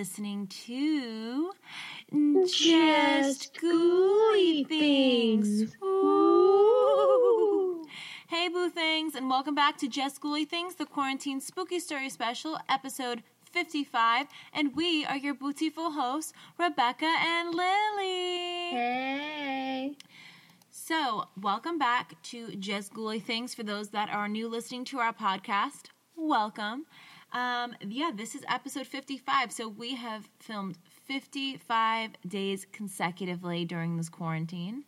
listening to Just Ghouly Things. Ooh. Hey, Boo Things, and welcome back to Just Ghouly Things, the Quarantine Spooky Story Special, episode 55. And we are your beautiful hosts, Rebecca and Lily. Hey. So, welcome back to Just Ghouly Things. For those that are new listening to our podcast, welcome. Um, yeah, this is episode 55. So, we have filmed 55 days consecutively during this quarantine.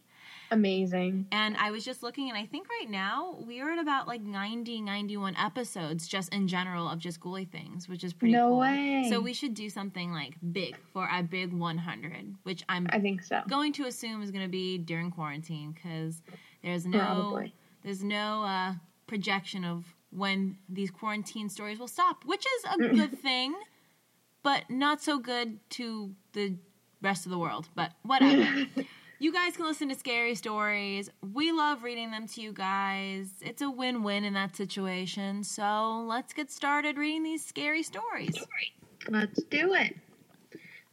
Amazing. And I was just looking, and I think right now we are at about like 90, 91 episodes just in general of just ghouly things, which is pretty No cool. way. So we should do something like big for a big 100, which I'm I think so. going to assume is going to be during quarantine because there's no Probably. there's no uh, projection of when these quarantine stories will stop, which is a mm. good thing, but not so good to the rest of the world. But whatever. You guys can listen to scary stories. We love reading them to you guys. It's a win win in that situation. So let's get started reading these scary stories. Let's do it.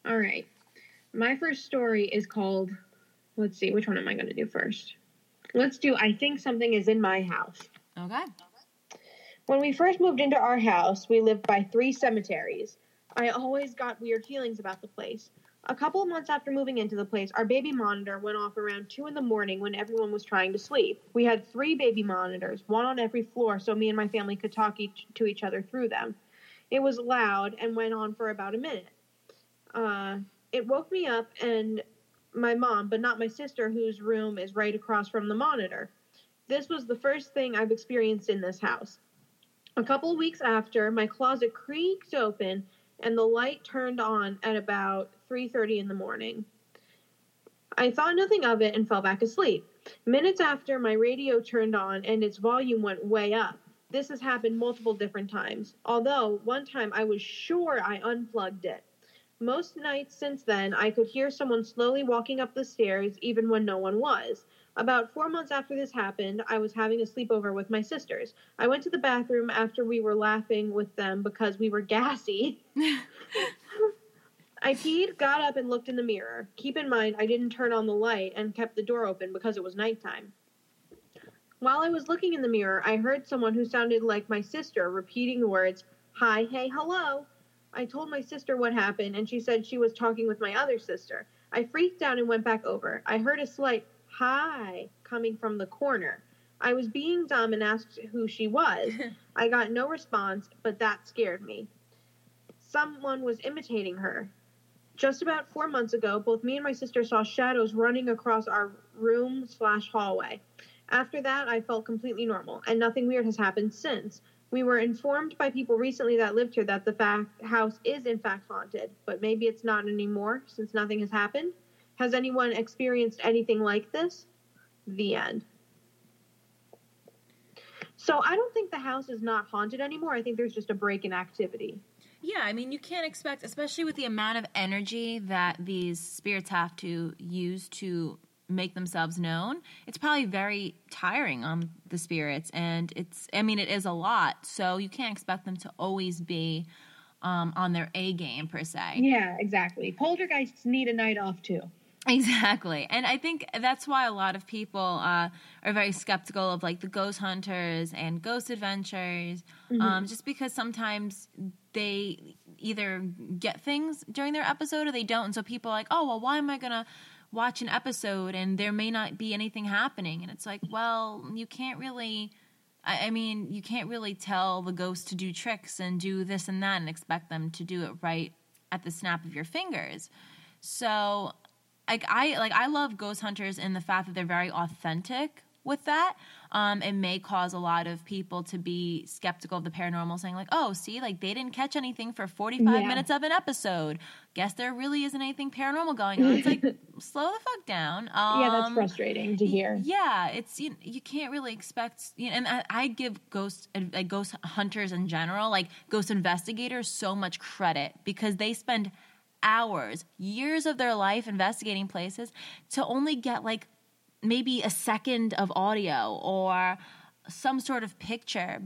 All right. My first story is called, let's see, which one am I going to do first? Let's do I Think Something is in My House. Okay. When we first moved into our house, we lived by three cemeteries. I always got weird feelings about the place. A couple of months after moving into the place, our baby monitor went off around 2 in the morning when everyone was trying to sleep. We had three baby monitors, one on every floor, so me and my family could talk each, to each other through them. It was loud and went on for about a minute. Uh, it woke me up and my mom, but not my sister, whose room is right across from the monitor. This was the first thing I've experienced in this house. A couple weeks after, my closet creaked open and the light turned on at about 3:30 in the morning. I thought nothing of it and fell back asleep. Minutes after, my radio turned on and its volume went way up. This has happened multiple different times. Although one time I was sure I unplugged it. Most nights since then, I could hear someone slowly walking up the stairs even when no one was. About four months after this happened, I was having a sleepover with my sisters. I went to the bathroom after we were laughing with them because we were gassy. I peed, got up, and looked in the mirror. Keep in mind, I didn't turn on the light and kept the door open because it was nighttime. While I was looking in the mirror, I heard someone who sounded like my sister repeating the words, Hi, hey, hello. I told my sister what happened, and she said she was talking with my other sister. I freaked out and went back over. I heard a slight hi coming from the corner. I was being dumb and asked who she was. I got no response, but that scared me. Someone was imitating her. Just about four months ago, both me and my sister saw shadows running across our room slash hallway. After that, I felt completely normal, and nothing weird has happened since. We were informed by people recently that lived here that the fact house is in fact haunted, but maybe it's not anymore since nothing has happened. Has anyone experienced anything like this? The end. So I don't think the house is not haunted anymore. I think there's just a break in activity. Yeah, I mean, you can't expect, especially with the amount of energy that these spirits have to use to make themselves known. It's probably very tiring on the spirits, and it's, I mean, it is a lot. So you can't expect them to always be um, on their A game, per se. Yeah, exactly. Poltergeists need a night off too. Exactly. And I think that's why a lot of people uh, are very skeptical of like the ghost hunters and ghost adventures, um, just because sometimes they either get things during their episode or they don't. And so people are like, oh, well, why am I going to watch an episode and there may not be anything happening? And it's like, well, you can't really. I I mean, you can't really tell the ghost to do tricks and do this and that and expect them to do it right at the snap of your fingers. So like I like I love ghost hunters in the fact that they're very authentic with that. Um, it may cause a lot of people to be skeptical of the paranormal, saying like, "Oh, see, like they didn't catch anything for forty-five Yeah. minutes of an episode. Guess there really isn't anything paranormal going on." It's like, slow the fuck down. Um, yeah, that's frustrating to hear. yeah, it's you, you can't really expect. You know, and I, I give ghost like ghost hunters in general, like ghost investigators, so much credit because they spend hours, years of their life investigating places to only get like maybe a second of audio or some sort of picture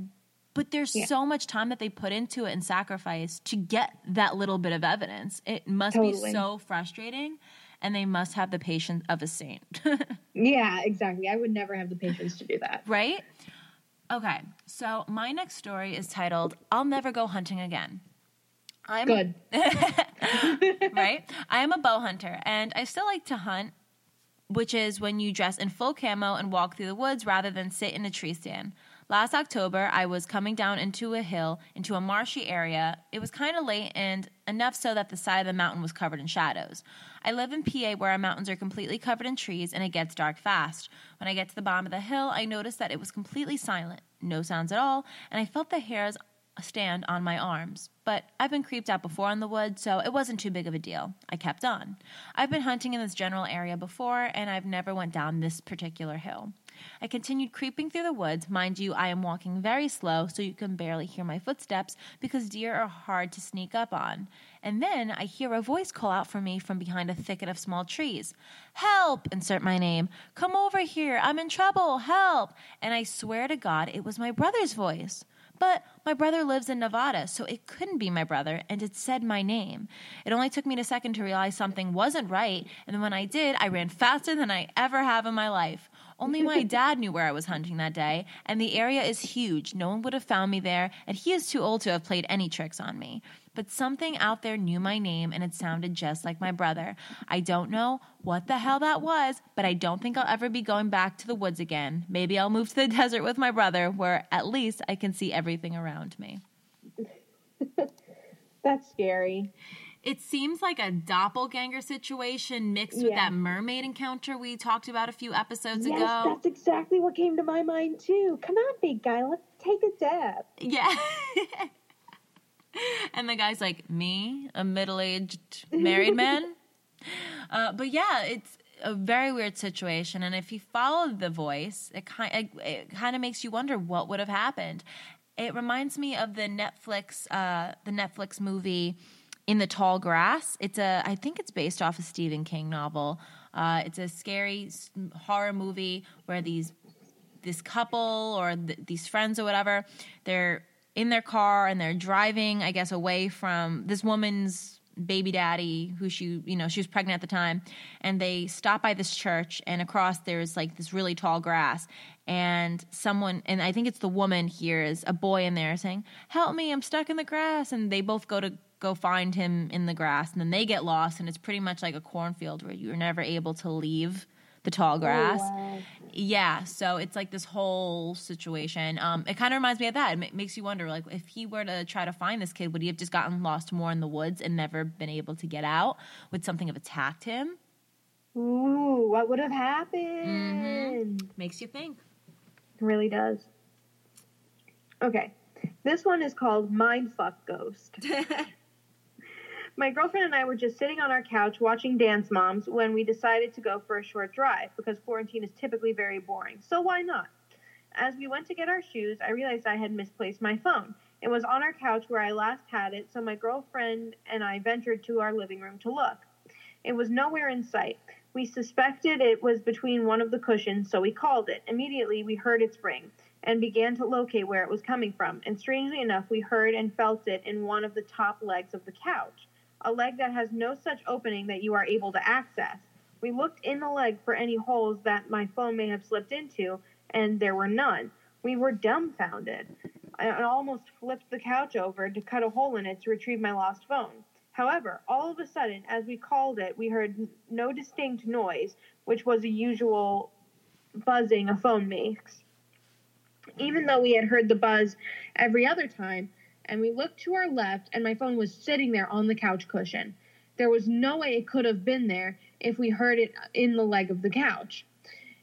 but there's Yeah. so much time that they put into it and sacrifice to get that little bit of evidence. It must be so frustrating, and they must have the patience of a saint, Yeah, exactly. I would never have the patience to do that. right? Okay, so my next story is titled "I'll Never Go Hunting Again." I'm Good. right? I am a bow hunter and I still like to hunt, which is when you dress in full camo and walk through the woods rather than sit in a tree stand. Last October, I was coming down into a hill, into a marshy area. It was kind of late and enough so that the side of the mountain was covered in shadows. I live in PA where our mountains are completely covered in trees and it gets dark fast. When I get to the bottom of the hill, I noticed that it was completely silent, no sounds at all, and I felt the hairs stand on my arms. But I've been creeped out before in the woods, so it wasn't too big of a deal. I kept on. I've been hunting in this general area before, and I've never went down this particular hill. I continued creeping through the woods. Mind you, I am walking very slow, so you can barely hear my footsteps because deer are hard to sneak up on. And then I hear a voice call out for me from behind a thicket of small trees. Help! Insert my name. Come over here. I'm in trouble. Help! And I swear to God, it was my brother's voice. But my brother lives in Nevada, so it couldn't be my brother, and it said my name. It only took me a second to realize something wasn't right, and when I did, I ran faster than I ever have in my life. Only my dad knew where I was hunting that day, and the area is huge. No one would have found me there, and he is too old to have played any tricks on me. But something out there knew my name, and it sounded just like my brother. I don't know what the hell that was, but I don't think I'll ever be going back to the woods again. Maybe I'll move to the desert with my brother, where at least I can see everything around me. That's scary. It seems like a doppelganger situation mixed with that mermaid encounter we talked about a few episodes yes, ago. that's exactly what came to my mind too. Come on, big guy, let's take a dab. Yeah. and the guy's like, Me, a middle aged married man? Uh, but yeah, it's a very weird situation. And if you followed the voice, it kind it, it kind of makes you wonder what would have happened. It reminds me of the Netflix uh, the Netflix movie In the Tall Grass. It's a I think it's based off a Stephen King novel. Uh, it's a scary horror movie where these this couple or th- these friends or whatever they're in their car and they're driving i guess away from this woman's baby daddy who she you know she was pregnant at the time. And they stop by this church and across there's like this really tall grass. And someone and i think it's the woman hears a boy in there saying help me i'm stuck in the grass. And they both go to go find him in the grass. And then they get lost and it's pretty much like a cornfield where you're never able to leave the tall grass Oh, wow. yeah, so it's like this whole situation. Um, it kind of reminds me of that. It ma- makes you wonder, like, if he were to try to find this kid, would he have just gotten lost more in the woods and never been able to get out? Would something have attacked him? Ooh, what would have happened? Makes you think. It really does. Okay. This one is called Mindfuck Ghost. My girlfriend and I were just sitting on our couch watching Dance Moms when we decided to go for a short drive because quarantine is typically very boring. So why not? As we went to get our shoes, I realized I had misplaced my phone. It was on our couch where I last had it, so my girlfriend and I ventured to our living room to look. It was nowhere in sight. We suspected it was between one of the cushions, so we called it. Immediately, we heard its ring and began to locate where it was coming from. And strangely enough, we heard and felt it in one of the top legs of the couch, a leg that has no such opening that you are able to access. We looked in the leg for any holes that my phone may have slipped into, and there were none. We were dumbfounded. I almost flipped the couch over to cut a hole in it to retrieve my lost phone. However, all of a sudden, as we called it, we heard no distinct noise, which was the usual buzzing a phone makes. Even though we had heard the buzz every other time, and we looked to our left, and my phone was sitting there on the couch cushion. There was no way it could have been there if we heard it in the leg of the couch.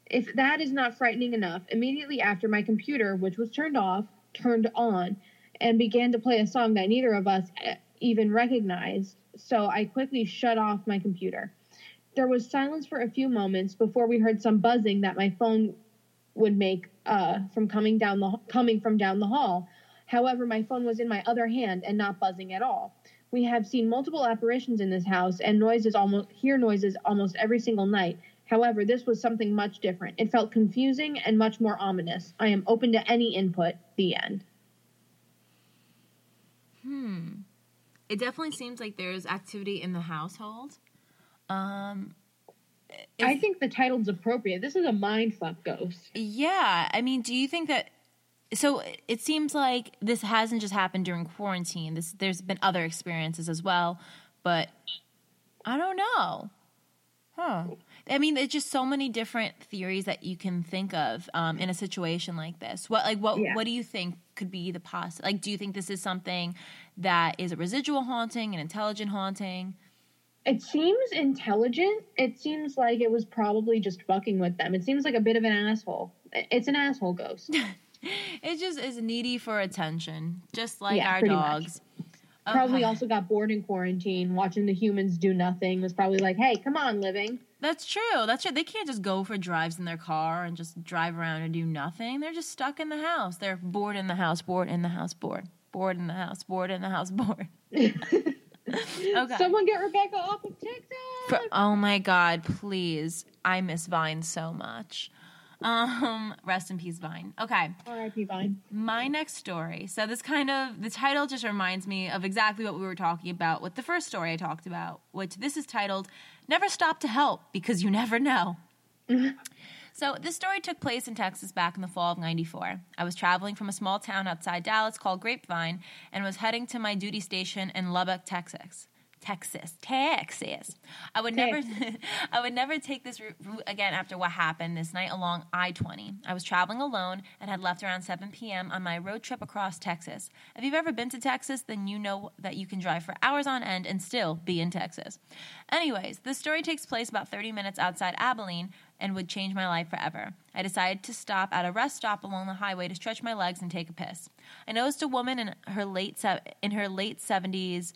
If that is not frightening enough, immediately after my computer, which was turned off, turned on and began to play a song that neither of us eh, even recognized, so I quickly shut off my computer. There was silence for a few moments before we heard some buzzing that my phone would make uh, from coming down the coming from down the hall. However, my phone was in my other hand and not buzzing at all. We have seen multiple apparitions in this house and noises almost hear noises almost every single night. However, this was something much different. It felt confusing and much more ominous. I am open to any input. The end. Hmm. It definitely seems like there's activity in the household. Um, I think the title's appropriate. This is a mindfuck ghost. Yeah, I mean, do you think that? So it seems like this hasn't just happened during quarantine. This there's been other experiences as well, but I don't know. Huh. I mean, there's just so many different theories that you can think of um, in a situation like this. What like what Yeah. what do you think could be the poss? Like, do you think this is something that is a residual haunting, an intelligent haunting? It seems intelligent. It seems like it was probably just fucking with them. It seems like a bit of an asshole. It's an asshole ghost. It just is needy for attention, just like Yeah, our pretty much. dogs. Oh, probably Okay. also got bored in quarantine, watching the humans do nothing. Was probably like, "Hey, come on, living." That's true. That's true. They can't just go for drives in their car and just drive around and do nothing. They're just stuck in the house. They're bored in the house, bored in the house, bored, bored in the house, bored in the house, bored. okay. Someone get Rebecca off of TikTok. For, oh my God, please. I miss Vine so much. Um, rest in peace, Vine. Okay. R.I.P. Vine. My next story. So this kind of the title just reminds me of exactly what we were talking about with the first story I talked about, which this is titled "Never Stop to Help Because You Never Know." So this story took place in Texas back in the fall of 94. I was traveling from a small town outside Dallas called Grapevine and was heading to my duty station in Lubbock, Texas. Texas, Texas. I would never, I would never take this route again after what happened this night along I-20. I was traveling alone and had left around 7 p.m. on my road trip across Texas. If you've ever been to Texas, then you know that you can drive for hours on end and still be in Texas. Anyways, this story takes place about 30 minutes outside Abilene and would change my life forever. I decided to stop at a rest stop along the highway to stretch my legs and take a piss. I noticed a woman in her late se- in her late 70s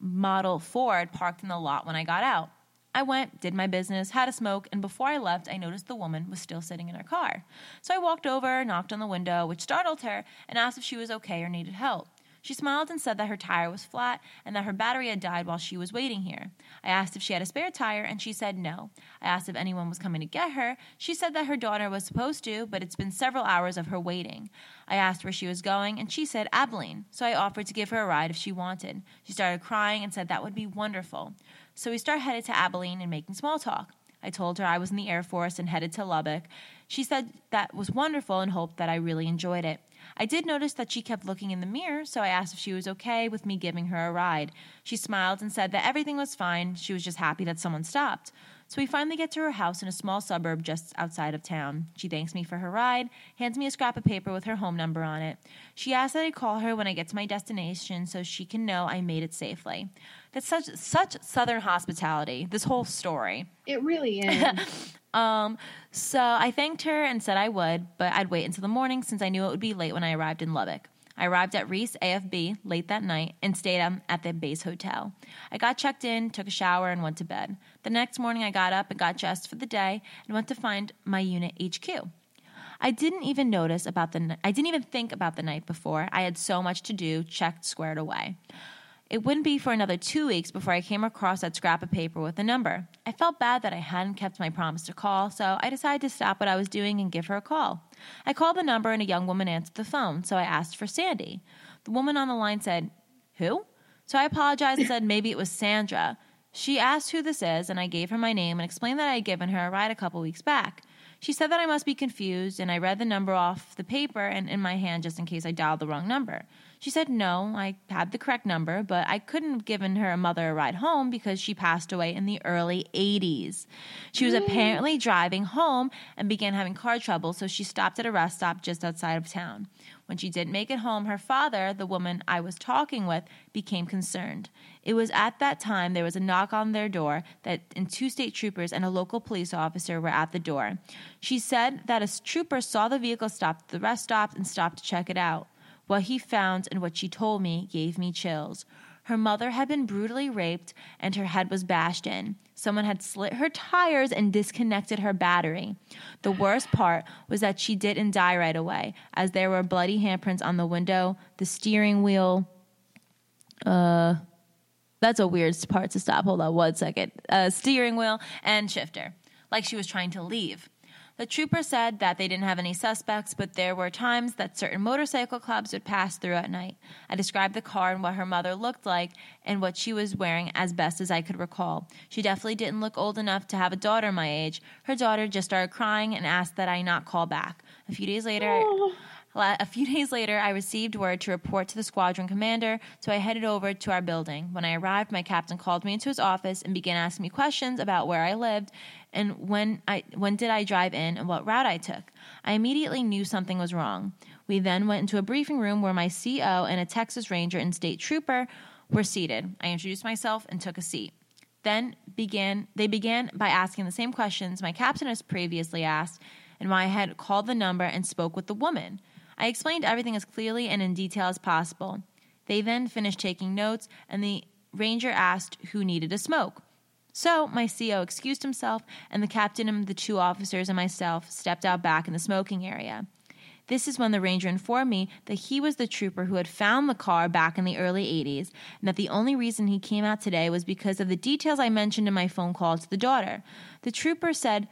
model Ford parked in the lot when I got out. I went, did my business, had a smoke, and before I left, I noticed the woman was still sitting in her car. So I walked over, knocked on the window, which startled her, and asked if she was okay or needed help. She smiled and said that her tire was flat and that her battery had died while she was waiting here. I asked if she had a spare tire, and she said no. I asked if anyone was coming to get her. She said that her daughter was supposed to, but it's been several hours of her waiting. I asked where she was going, and she said Abilene, so I offered to give her a ride if she wanted. She started crying and said that would be wonderful. So we start headed to Abilene and making small talk. I told her I was in the Air Force and headed to Lubbock. She said that was wonderful and hoped that I really enjoyed it. I did notice that she kept looking in the mirror, so I asked if she was okay with me giving her a ride. She smiled and said that everything was fine. She was just happy that someone stopped. So we finally get to her house in a small suburb just outside of town. She thanks me for her ride, hands me a scrap of paper with her home number on it. She asks that I call her when I get to my destination so she can know I made it safely. That's such such southern hospitality. This whole story. It really is. Um, so I thanked her and said I would, but I'd wait until the morning since I knew it would be late when I arrived in Lubbock. I arrived at Reese AFB late that night and stayed um, at the base hotel. I got checked in, took a shower, and went to bed. The next morning, I got up and got dressed for the day and went to find my unit HQ. I didn't even notice about the. I didn't even think about the night before. I had so much to do, checked, squared away. It wouldn't be for another two weeks before I came across that scrap of paper with a number. I felt bad that I hadn't kept my promise to call, so I decided to stop what I was doing and give her a call. I called the number and a young woman answered the phone, so I asked for Sandy. The woman on the line said, Who? So I apologized and said maybe it was Sandra. She asked who this is, and I gave her my name and explained that I had given her a ride a couple weeks back. She said that I must be confused, and I read the number off the paper and in my hand just in case I dialed the wrong number. She said no, I had the correct number, but I couldn't have given her a mother a ride home because she passed away in the early 80s. She was mm. apparently driving home and began having car trouble, so she stopped at a rest stop just outside of town. When she didn't make it home, her father, the woman I was talking with, became concerned. It was at that time there was a knock on their door that and two state troopers and a local police officer were at the door. She said that a trooper saw the vehicle stop at the rest stop and stopped to check it out. What he found and what she told me gave me chills. Her mother had been brutally raped and her head was bashed in. Someone had slit her tires and disconnected her battery. The worst part was that she didn't die right away, as there were bloody handprints on the window, the steering wheel. Uh, that's a weird part to stop. Hold on one second. Uh, steering wheel and shifter, like she was trying to leave. The trooper said that they didn't have any suspects, but there were times that certain motorcycle clubs would pass through at night. I described the car and what her mother looked like and what she was wearing as best as I could recall. She definitely didn't look old enough to have a daughter my age. Her daughter just started crying and asked that I not call back. A few days later, Oh. A few days later, I received word to report to the squadron commander, so I headed over to our building. When I arrived, my captain called me into his office and began asking me questions about where I lived and when I when did I drive in and what route I took. I immediately knew something was wrong. We then went into a briefing room where my CO and a Texas Ranger and state trooper were seated. I introduced myself and took a seat. Then began they began by asking the same questions my captain has previously asked and why I had called the number and spoke with the woman. I explained everything as clearly and in detail as possible. They then finished taking notes, and the ranger asked who needed a smoke. So my CO excused himself, and the captain and the two officers and myself stepped out back in the smoking area. This is when the ranger informed me that he was the trooper who had found the car back in the early 80s, and that the only reason he came out today was because of the details I mentioned in my phone call to the daughter. The trooper said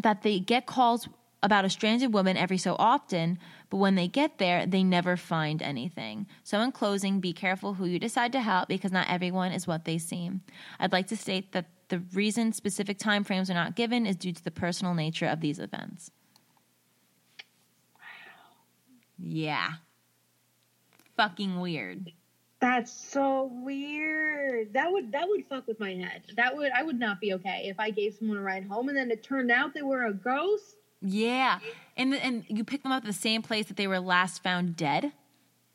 that they get calls about a stranded woman every so often, but when they get there, they never find anything. So, in closing, be careful who you decide to help because not everyone is what they seem. I'd like to state that the reason specific time frames are not given is due to the personal nature of these events. Wow. Yeah. Fucking weird. That's so weird. That would that would fuck with my head. That would I would not be okay if I gave someone a ride home and then it turned out they were a ghost. Yeah. And and you pick them up at the same place that they were last found dead.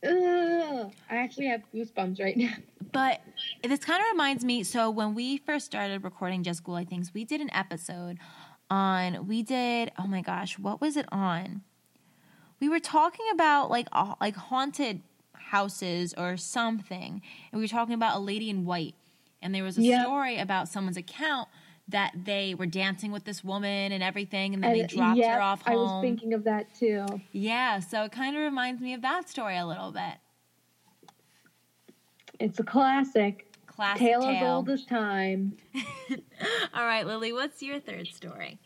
Ugh. I actually have goosebumps right now. But this kind of reminds me. So when we first started recording Just Ghoul, I think we did an episode on. We did. Oh my gosh, what was it on? We were talking about like uh, like haunted houses or something, and we were talking about a lady in white, and there was a Yep. story about someone's account that they were dancing with this woman and everything, and then they dropped yep, her off home. I was thinking of that too. yeah, so it kind of reminds me of that story a little bit. It's a classic. Classic Tale tale. as old as time. All right, Lily, what's your third story?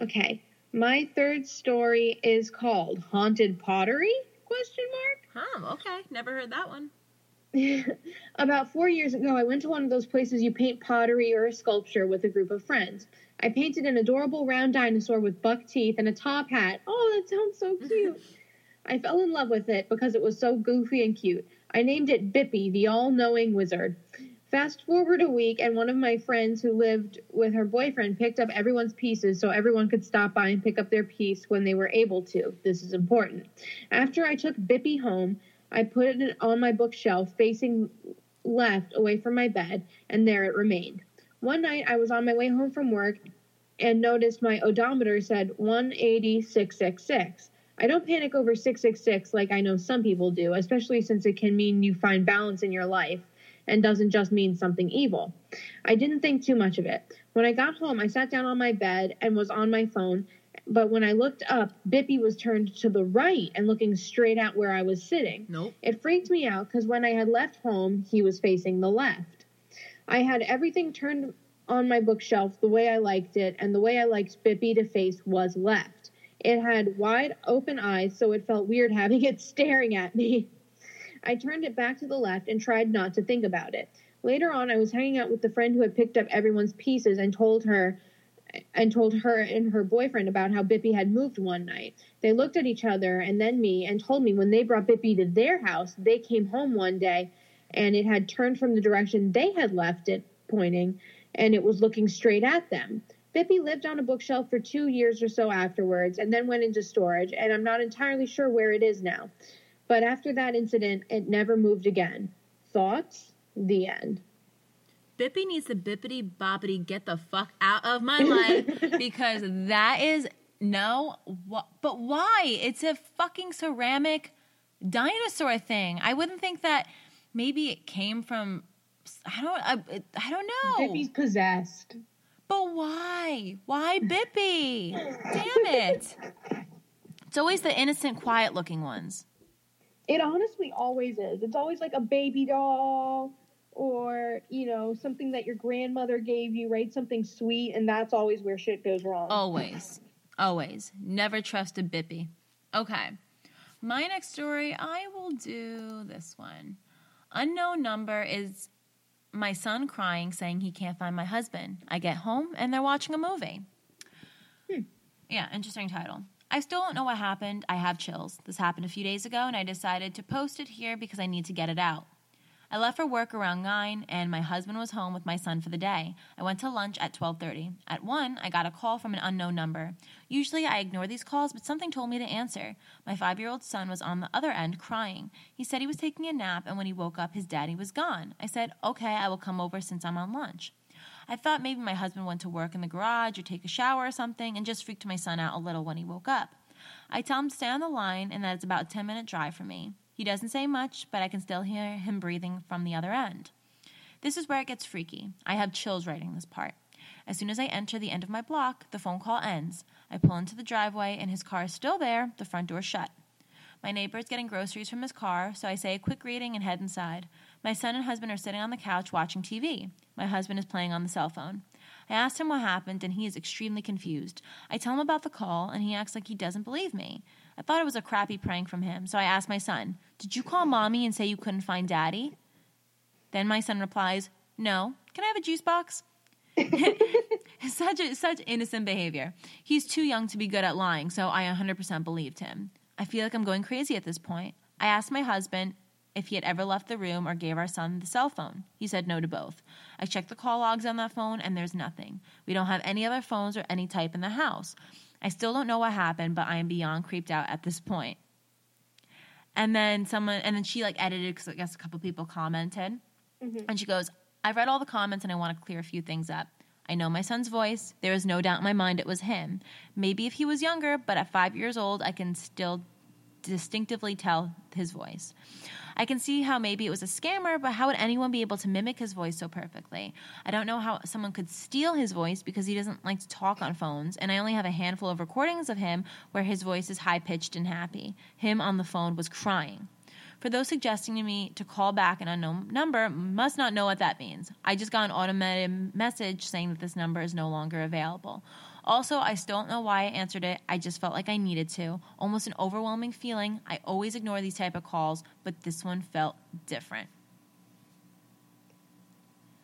Okay. My third story is called Haunted Pottery? Question mark. Huh, okay. Never heard that one. About four years ago, I went to one of those places you paint pottery or a sculpture with a group of friends. I painted an adorable round dinosaur with buck teeth and a top hat. Oh, that sounds so cute. I fell in love with it because it was so goofy and cute. I named it Bippy, the all knowing wizard. Fast forward a week, and one of my friends who lived with her boyfriend picked up everyone's pieces so everyone could stop by and pick up their piece when they were able to. This is important. After I took Bippy home, I put it on my bookshelf facing left away from my bed, and there it remained. One night I was on my way home from work and noticed my odometer said 180666. I don't panic over 666 like I know some people do, especially since it can mean you find balance in your life and doesn't just mean something evil. I didn't think too much of it. When I got home, I sat down on my bed and was on my phone, but when I looked up, Bippy was turned to the right and looking straight at where I was sitting. Nope. It freaked me out because when I had left home, he was facing the left. I had everything turned on my bookshelf the way I liked it, and the way I liked Bippy to face was left. It had wide open eyes, so it felt weird having it staring at me. I turned it back to the left and tried not to think about it. Later on, I was hanging out with the friend who had picked up everyone's pieces and told her and told her and her boyfriend about how Bippy had moved one night. They looked at each other and then me and told me when they brought Bippy to their house, they came home one day and it had turned from the direction they had left it pointing and it was looking straight at them. Bippy lived on a bookshelf for two years or so afterwards and then went into storage, and I'm not entirely sure where it is now. But after that incident, it never moved again. Thoughts? The end. Bippy needs to bippity boppity get the fuck out of my life because that is no. Wh- but why? It's a fucking ceramic dinosaur thing. I wouldn't think that. Maybe it came from. I don't. I, I don't know. Bippy's possessed. But why? Why Bippy? Damn it! It's always the innocent, quiet-looking ones. It honestly always is. It's always like a baby doll or you know something that your grandmother gave you, right? Something sweet, and that's always where shit goes wrong. Always, always, never trust a bippy. Okay, my next story, I will do this one. Unknown number is my son crying, saying he can't find my husband. I get home and they're watching a movie. Hmm. Yeah, interesting title. I still don't know what happened. I have chills. This happened a few days ago, and I decided to post it here because I need to get it out. I left for work around 9 and my husband was home with my son for the day. I went to lunch at 12:30. At 1, I got a call from an unknown number. Usually I ignore these calls, but something told me to answer. My 5-year-old son was on the other end crying. He said he was taking a nap and when he woke up his daddy was gone. I said, "Okay, I will come over since I'm on lunch." I thought maybe my husband went to work in the garage or take a shower or something and just freaked my son out a little when he woke up. I tell him to stay on the line and that it's about a 10 minute drive for me. He doesn't say much, but I can still hear him breathing from the other end. This is where it gets freaky. I have chills writing this part. As soon as I enter the end of my block, the phone call ends. I pull into the driveway and his car is still there, the front door shut. My neighbor is getting groceries from his car, so I say a quick greeting and head inside. My son and husband are sitting on the couch watching TV. My husband is playing on the cell phone. I asked him what happened, and he is extremely confused. I tell him about the call, and he acts like he doesn't believe me. I thought it was a crappy prank from him, so I asked my son, Did you call mommy and say you couldn't find daddy? Then my son replies, No. Can I have a juice box? such a, such innocent behavior. He's too young to be good at lying, so I 100% believed him. I feel like I'm going crazy at this point. I asked my husband if he had ever left the room or gave our son the cell phone. He said no to both. I checked the call logs on that phone and there's nothing. We don't have any other phones or any type in the house. I still don't know what happened, but I am beyond creeped out at this point. And then someone, and then she like edited because I guess a couple people commented, Mhm. and she goes, "I've read all the comments and I want to clear a few things up. I know my son's voice. There is no doubt in my mind it was him. Maybe if he was younger, but at five years old, I can still distinctively tell his voice. I can see how maybe it was a scammer, but how would anyone be able to mimic his voice so perfectly? I don't know how someone could steal his voice because he doesn't like to talk on phones, and I only have a handful of recordings of him where his voice is high pitched and happy. Him on the phone was crying. For those suggesting to me to call back an unknown number, must not know what that means. I just got an automated message saying that this number is no longer available. Also, I still don't know why I answered it. I just felt like I needed to. Almost an overwhelming feeling. I always ignore these type of calls, but this one felt different.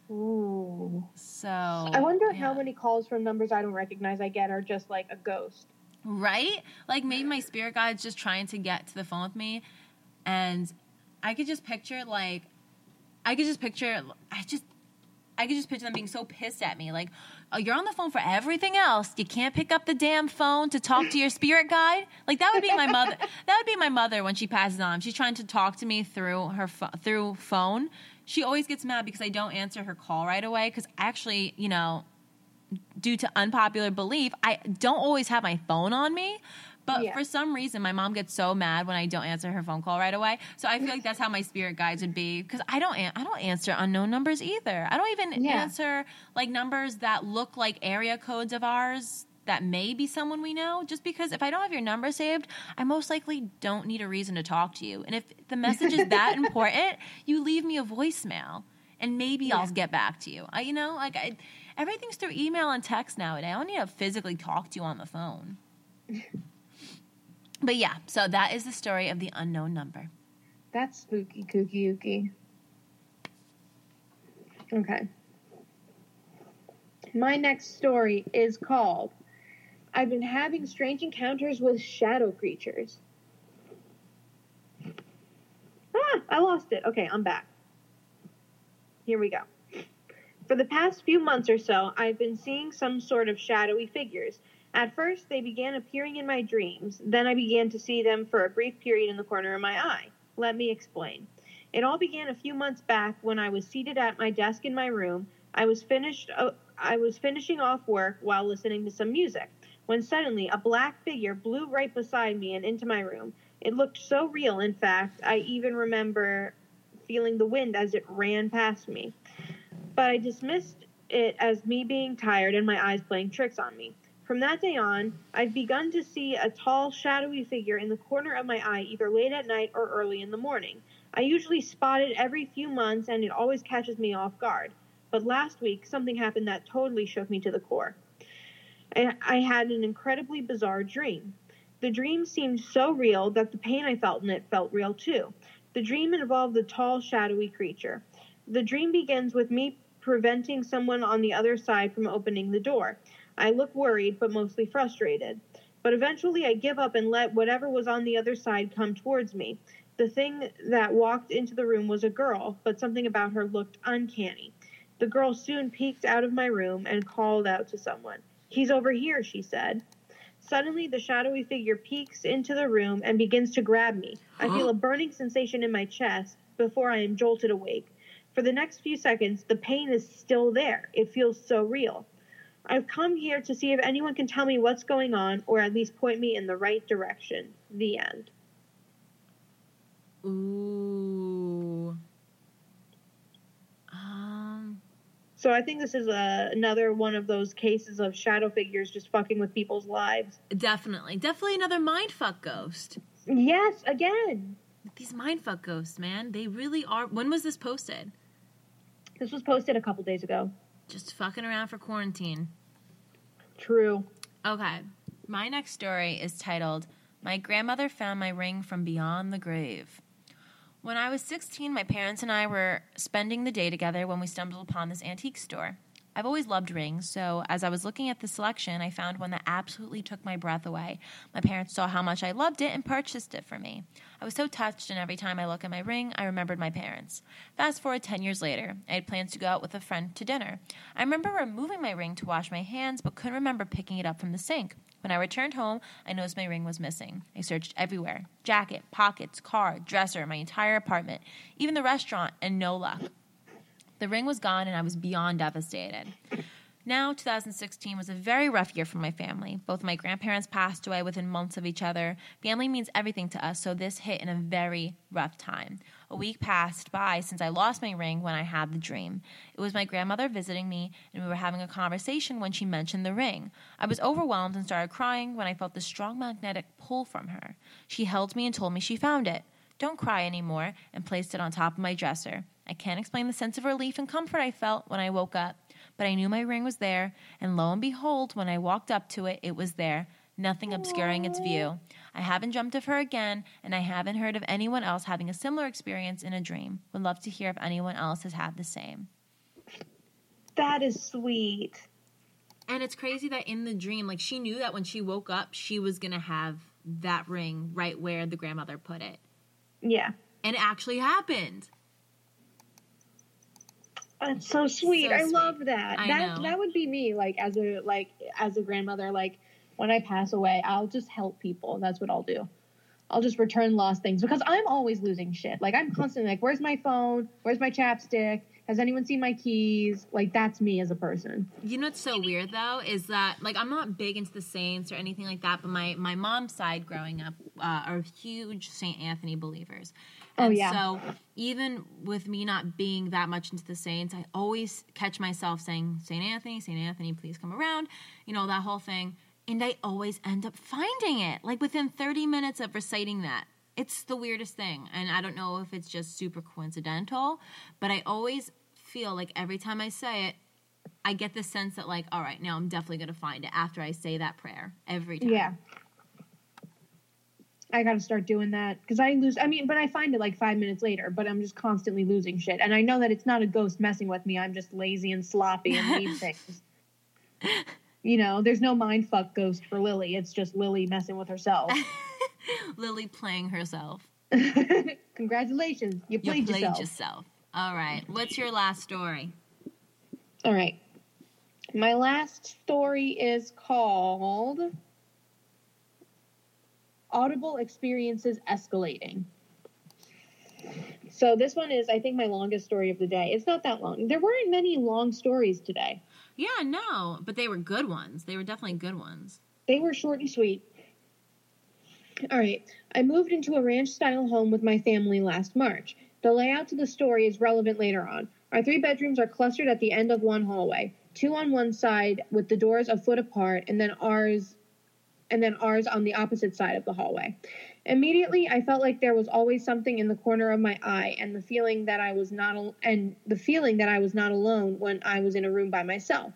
Ooh. So I wonder how Oh, many calls from numbers I don't recognize I get are just like a ghost. Right? Like maybe my spirit guide's just trying to get to the phone with me and I could just picture like I could just picture I just I could just picture them being so pissed at me. Like, oh, you're on the phone for everything else. You can't pick up the damn phone to talk to your spirit guide. Like that would be my mother. that would be my mother when she passes on. She's trying to talk to me through her pho- through phone. She always gets mad because I don't answer her call right away. Because actually, you know, due to unpopular belief, I don't always have my phone on me. But Yeah. for some reason, my mom gets so mad when I don't answer her phone call right away. So I feel like that's how my spirit guides would be because I don't an- I don't answer unknown numbers either. I don't even Yeah. answer like numbers that look like area codes of ours that may be someone we know. Just because if I don't have your number saved, I most likely don't need a reason to talk to you. And if the message is that important, you leave me a voicemail and maybe I'll get back to you. I, you know, like I, everything's through email and text nowadays. I don't need to physically talk to you on the phone. but yeah, so that is the story of the unknown number. That's spooky, kooky, ooky. Okay. My next story is called I've been having strange encounters with shadow creatures. Ah, I lost it. Okay, I'm back. Here we go. For the past few months or so, I've been seeing some sort of shadowy figures. At first, they began appearing in my dreams. Then I began to see them for a brief period in the corner of my eye. Let me explain. It all began a few months back when I was seated at my desk in my room. I was finished. Uh, I was finishing off work while listening to some music. When suddenly a black figure blew right beside me and into my room. It looked so real. In fact, I even remember feeling the wind as it ran past me. But I dismissed it as me being tired and my eyes playing tricks on me. From that day on, I've begun to see a tall, shadowy figure in the corner of my eye either late at night or early in the morning. I usually spot it every few months and it always catches me off guard. But last week, something happened that totally shook me to the core. I had an incredibly bizarre dream. The dream seemed so real that the pain I felt in it felt real too. The dream involved a tall, shadowy creature. The dream begins with me preventing someone on the other side from opening the door. I look worried, but mostly frustrated. But eventually I give up and let whatever was on the other side come towards me. The thing that walked into the room was a girl, but something about her looked uncanny. The girl soon peeked out of my room and called out to someone. He's over here, she said. Suddenly, the shadowy figure peeks into the room and begins to grab me. I feel a burning sensation in my chest before I am jolted awake. For the next few seconds, the pain is still there. It feels so real. I've come here to see if anyone can tell me what's going on or at least point me in the right direction. The end. Ooh. Um. So I think this is a, another one of those cases of shadow figures just fucking with people's lives. Definitely, definitely another mindfuck ghost. Yes, again. These mindfuck ghosts, man, they really are. When was this posted? This was posted a couple days ago. Just fucking around for quarantine. True. Okay, my next story is titled "My Grandmother Found My Ring from Beyond the Grave." When I was 16, my parents and I were spending the day together when we stumbled upon this antique store. I've always loved rings, so as I was looking at the selection, I found one that absolutely took my breath away. My parents saw how much I loved it and purchased it for me. I was so touched, and every time I look at my ring, I remembered my parents. Fast forward 10 years later, I had plans to go out with a friend to dinner. I remember removing my ring to wash my hands, but couldn't remember picking it up from the sink. When I returned home, I noticed my ring was missing. I searched everywhere jacket, pockets, car, dresser, my entire apartment, even the restaurant, and no luck. The ring was gone, and I was beyond devastated. Now, 2016 was a very rough year for my family. Both my grandparents passed away within months of each other. Family means everything to us, so this hit in a very rough time. A week passed by since I lost my ring when I had the dream. It was my grandmother visiting me, and we were having a conversation when she mentioned the ring. I was overwhelmed and started crying when I felt the strong magnetic pull from her. She held me and told me she found it. Don't cry anymore, and placed it on top of my dresser. I can't explain the sense of relief and comfort I felt when I woke up, but I knew my ring was there, and lo and behold, when I walked up to it, it was there, nothing obscuring its view. I haven't dreamt of her again, and I haven't heard of anyone else having a similar experience in a dream. Would love to hear if anyone else has had the same. That is sweet. And it's crazy that in the dream, like she knew that when she woke up, she was gonna have that ring right where the grandmother put it. Yeah. And it actually happened. That's so sweet. So I sweet. love that. I that know. that would be me like as a like as a grandmother like when I pass away, I'll just help people. That's what I'll do. I'll just return lost things because I'm always losing shit. Like I'm constantly like, where's my phone? Where's my chapstick? Has anyone seen my keys? Like that's me as a person. You know what's so weird though is that like I'm not big into the saints or anything like that, but my my mom's side growing up uh, are huge Saint Anthony believers. Oh, And yeah. So even with me not being that much into the saints, I always catch myself saying Saint Anthony, Saint Anthony, please come around. You know that whole thing, and I always end up finding it like within 30 minutes of reciting that. It's the weirdest thing, and I don't know if it's just super coincidental, but I always feel like every time I say it, I get the sense that like, all right, now I'm definitely gonna find it after I say that prayer every time. Yeah. I got to start doing that because I lose. I mean, but I find it like five minutes later. But I'm just constantly losing shit, and I know that it's not a ghost messing with me. I'm just lazy and sloppy and leave things. You know, there's no mind fuck ghost for Lily. It's just Lily messing with herself. Lily playing herself. Congratulations, you You played, played yourself. yourself. All right. What's your last story? All right. My last story is called Audible Experiences Escalating. So this one is, I think, my longest story of the day. It's not that long. There weren't many long stories today. Yeah, no, but they were good ones. They were definitely good ones. They were short and sweet. All right. I moved into a ranch style home with my family last March. The layout to the story is relevant later on. Our three bedrooms are clustered at the end of one hallway, two on one side with the doors a foot apart, and then ours and then ours on the opposite side of the hallway. Immediately, I felt like there was always something in the corner of my eye, and the feeling that I was not al- and the feeling that I was not alone when I was in a room by myself.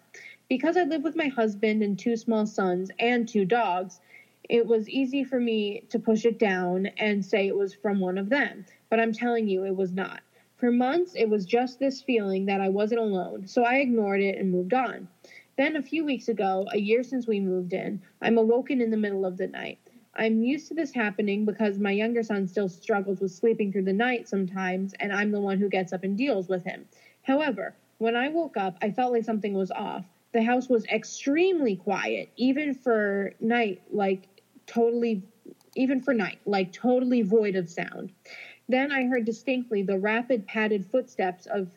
Because I live with my husband and two small sons and two dogs, it was easy for me to push it down and say it was from one of them. But I'm telling you, it was not. For months, it was just this feeling that I wasn't alone, so I ignored it and moved on. Then, a few weeks ago, a year since we moved in, I'm awoken in the middle of the night. I'm used to this happening because my younger son still struggles with sleeping through the night sometimes, and I'm the one who gets up and deals with him. However, when I woke up, I felt like something was off. The house was extremely quiet, even for night, like totally, even for night, like totally void of sound. Then I heard distinctly the rapid padded footsteps of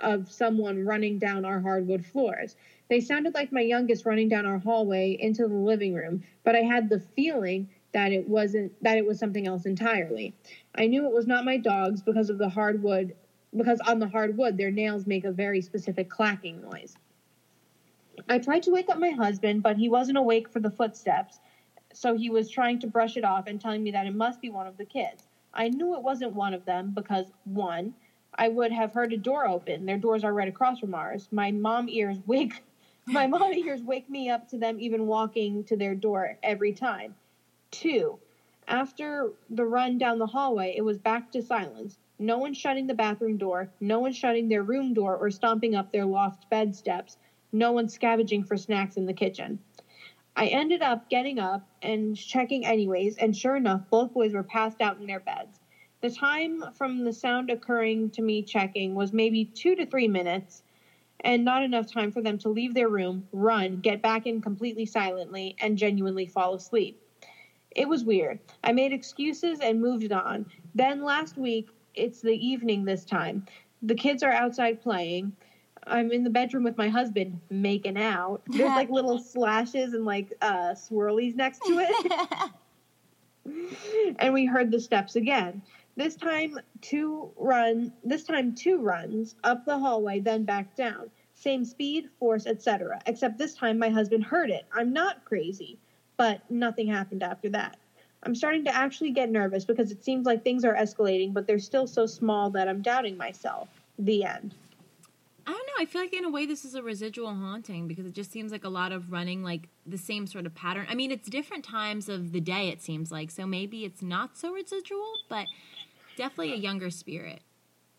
of someone running down our hardwood floors. They sounded like my youngest running down our hallway into the living room, but I had the feeling that it wasn't that it was something else entirely. I knew it was not my dogs because of the hardwood because on the hardwood their nails make a very specific clacking noise. I tried to wake up my husband, but he wasn't awake for the footsteps, so he was trying to brush it off and telling me that it must be one of the kids. I knew it wasn't one of them because one, I would have heard a door open. Their doors are right across from ours. My mom ears wake my mom ears wake me up to them even walking to their door every time. Two, after the run down the hallway, it was back to silence. No one shutting the bathroom door, no one shutting their room door or stomping up their loft bed steps, no one scavenging for snacks in the kitchen. I ended up getting up and checking anyways, and sure enough, both boys were passed out in their beds. The time from the sound occurring to me checking was maybe two to three minutes, and not enough time for them to leave their room, run, get back in completely silently, and genuinely fall asleep. It was weird. I made excuses and moved on. Then last week, it's the evening this time. The kids are outside playing. I'm in the bedroom with my husband making out. There's like little slashes and like uh, swirlies next to it. and we heard the steps again. This time two run this time two runs up the hallway, then back down. Same speed, force, etc. Except this time my husband heard it. I'm not crazy, but nothing happened after that. I'm starting to actually get nervous because it seems like things are escalating, but they're still so small that I'm doubting myself. The end. I don't know. I feel like in a way this is a residual haunting because it just seems like a lot of running like the same sort of pattern. I mean, it's different times of the day it seems like. So maybe it's not so residual, but definitely a younger spirit.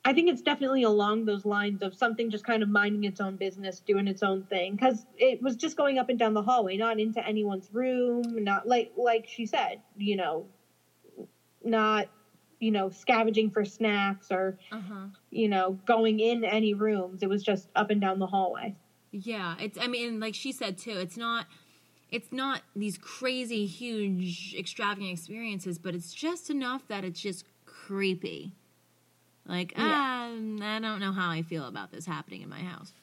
I think it's definitely along those lines of something just kind of minding its own business, doing its own thing. Because it was just going up and down the hallway, not into anyone's room, not like like she said, you know, not you know scavenging for snacks or Uh-huh. You know going in any rooms. It was just up and down the hallway. Yeah, it's I mean, like she said too, it's not it's not these crazy huge extravagant experiences, but it's just enough that it's just creepy. Like, Yeah. ah, I don't know how I feel about this happening in my house.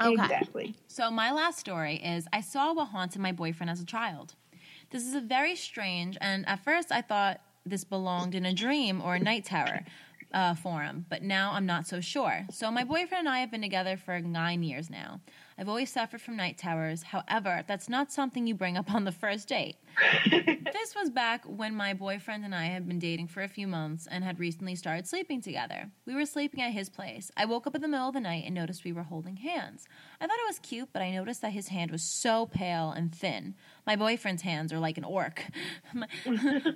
Okay. Exactly. So my last story is I saw what haunted my boyfriend as a child. This is a very strange, and at first I thought this belonged in a dream or a night terror uh, form, but now I'm not so sure. So my boyfriend and I have been together for nine years now. I've always suffered from night terrors. However, that's not something you bring up on the first date. This was back when my boyfriend and I had been dating for a few months and had recently started sleeping together. We were sleeping at his place. I woke up in the middle of the night and noticed we were holding hands. I thought it was cute, but I noticed that his hand was so pale and thin. My boyfriend's hands are like an orc. my,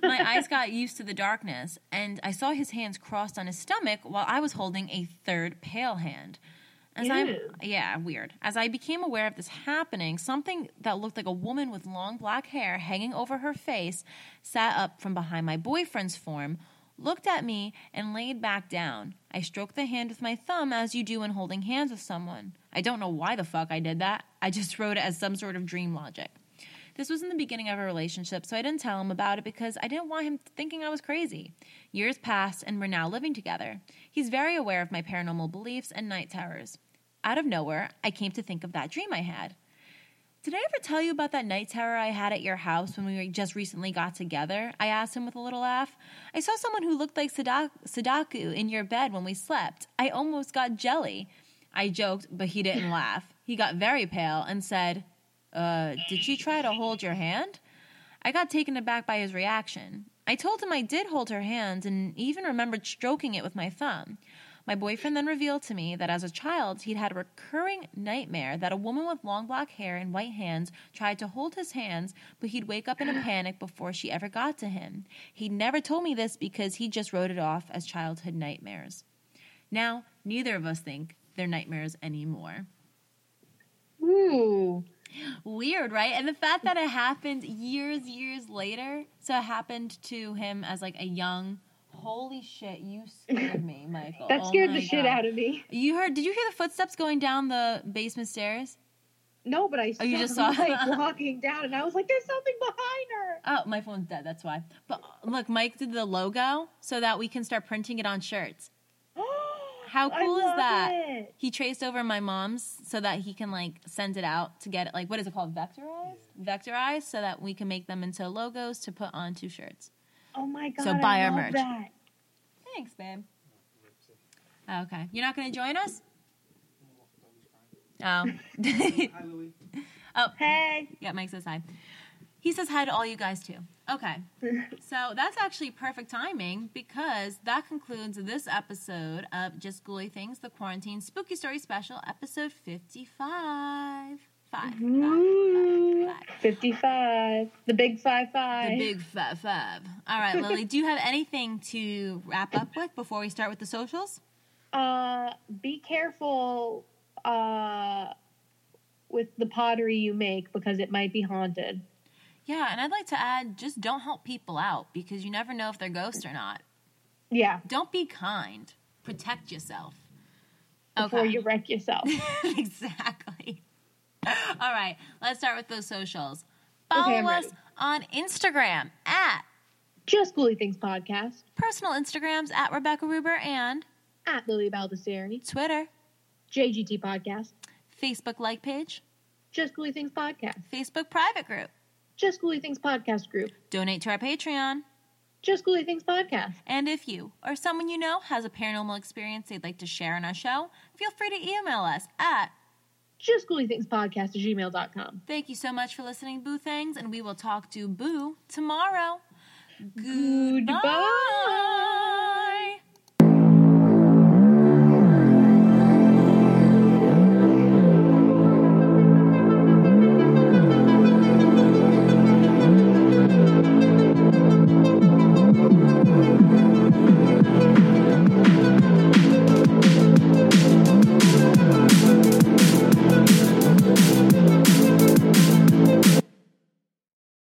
my eyes got used to the darkness, and I saw his hands crossed on his stomach while I was holding a third pale hand. As I yeah, weird. As I became aware of this happening, something that looked like a woman with long black hair hanging over her face sat up from behind my boyfriend's form, looked at me, and laid back down. I stroked the hand with my thumb as you do when holding hands with someone. I don't know why the fuck I did that. I just wrote it as some sort of dream logic. This was in the beginning of our relationship, so I didn't tell him about it because I didn't want him thinking I was crazy. Years passed, and we're now living together. He's very aware of my paranormal beliefs and night terrors. Out of nowhere, I came to think of that dream I had. Did I ever tell you about that night terror I had at your house when we just recently got together? I asked him with a little laugh. I saw someone who looked like Sada- Sadako in your bed when we slept. I almost got jelly. I joked, but he didn't laugh. He got very pale and said, Uh, did she try to hold your hand? I got taken aback by his reaction. I told him I did hold her hand and even remembered stroking it with my thumb. My boyfriend then revealed to me that as a child, he'd had a recurring nightmare that a woman with long black hair and white hands tried to hold his hands, but he'd wake up in a panic before she ever got to him. He'd never told me this because he just wrote it off as childhood nightmares. Now, neither of us think they're nightmares anymore. Ooh. Weird, right? And the fact that it happened years, years later. So it happened to him as like a young. Holy shit! You scared me, Michael. That Oh scared my the shit out of me. You heard? Did you hear the footsteps going down the basement stairs? No, but I saw, Oh, you just saw- Mike walking down, and I was like, "There's something behind her." Oh, my phone's dead. That's why. But look, Mike did the logo so that we can start printing it on shirts. How I cool is that? it. He traced over my mom's so that he can like send it out to get it like what is it called vectorized? Vectorized so that we can make them into logos to put on two shirts. Oh my god! So buy I our love merch. That. Thanks, babe. Okay, you're not going to join us? Oh. Hi, Louie. oh, Hey. yeah, Mike says hi. He says hi to all you guys too. Okay. So that's actually perfect timing because that concludes this episode of Just Ghouly Things, the Quarantine Spooky Story Special, episode 55. Five. five, five. 55. The big five five. The big five five. All right, Lily, do you have anything to wrap up with before we start with the socials? Uh, be careful uh, with the pottery you make because it might be haunted. Yeah, and I'd like to add just don't help people out because you never know if they're ghosts or not. Yeah, Don't be kind. Protect yourself. before you wreck yourself. exactly. All right, let's start with those socials. Follow Okay, us ready. on Instagram at Just Ghouly Things Podcast personal Instagrams at Rebecca Ruber and at Lily Baldessari, Twitter, JGT Podcast, Facebook like page, Just Ghouly Things Podcast, Facebook private group. Just Ghouly Things Podcast Group, Donate to our Patreon. Just Ghouly Things Podcast. And if you or someone you know has a paranormal experience they'd like to share on our show, feel free to email us at Just Ghouly Things Podcast at gmail.com. Thank you so much for listening, Boo Things, and we will talk to Boo tomorrow. Goodbye.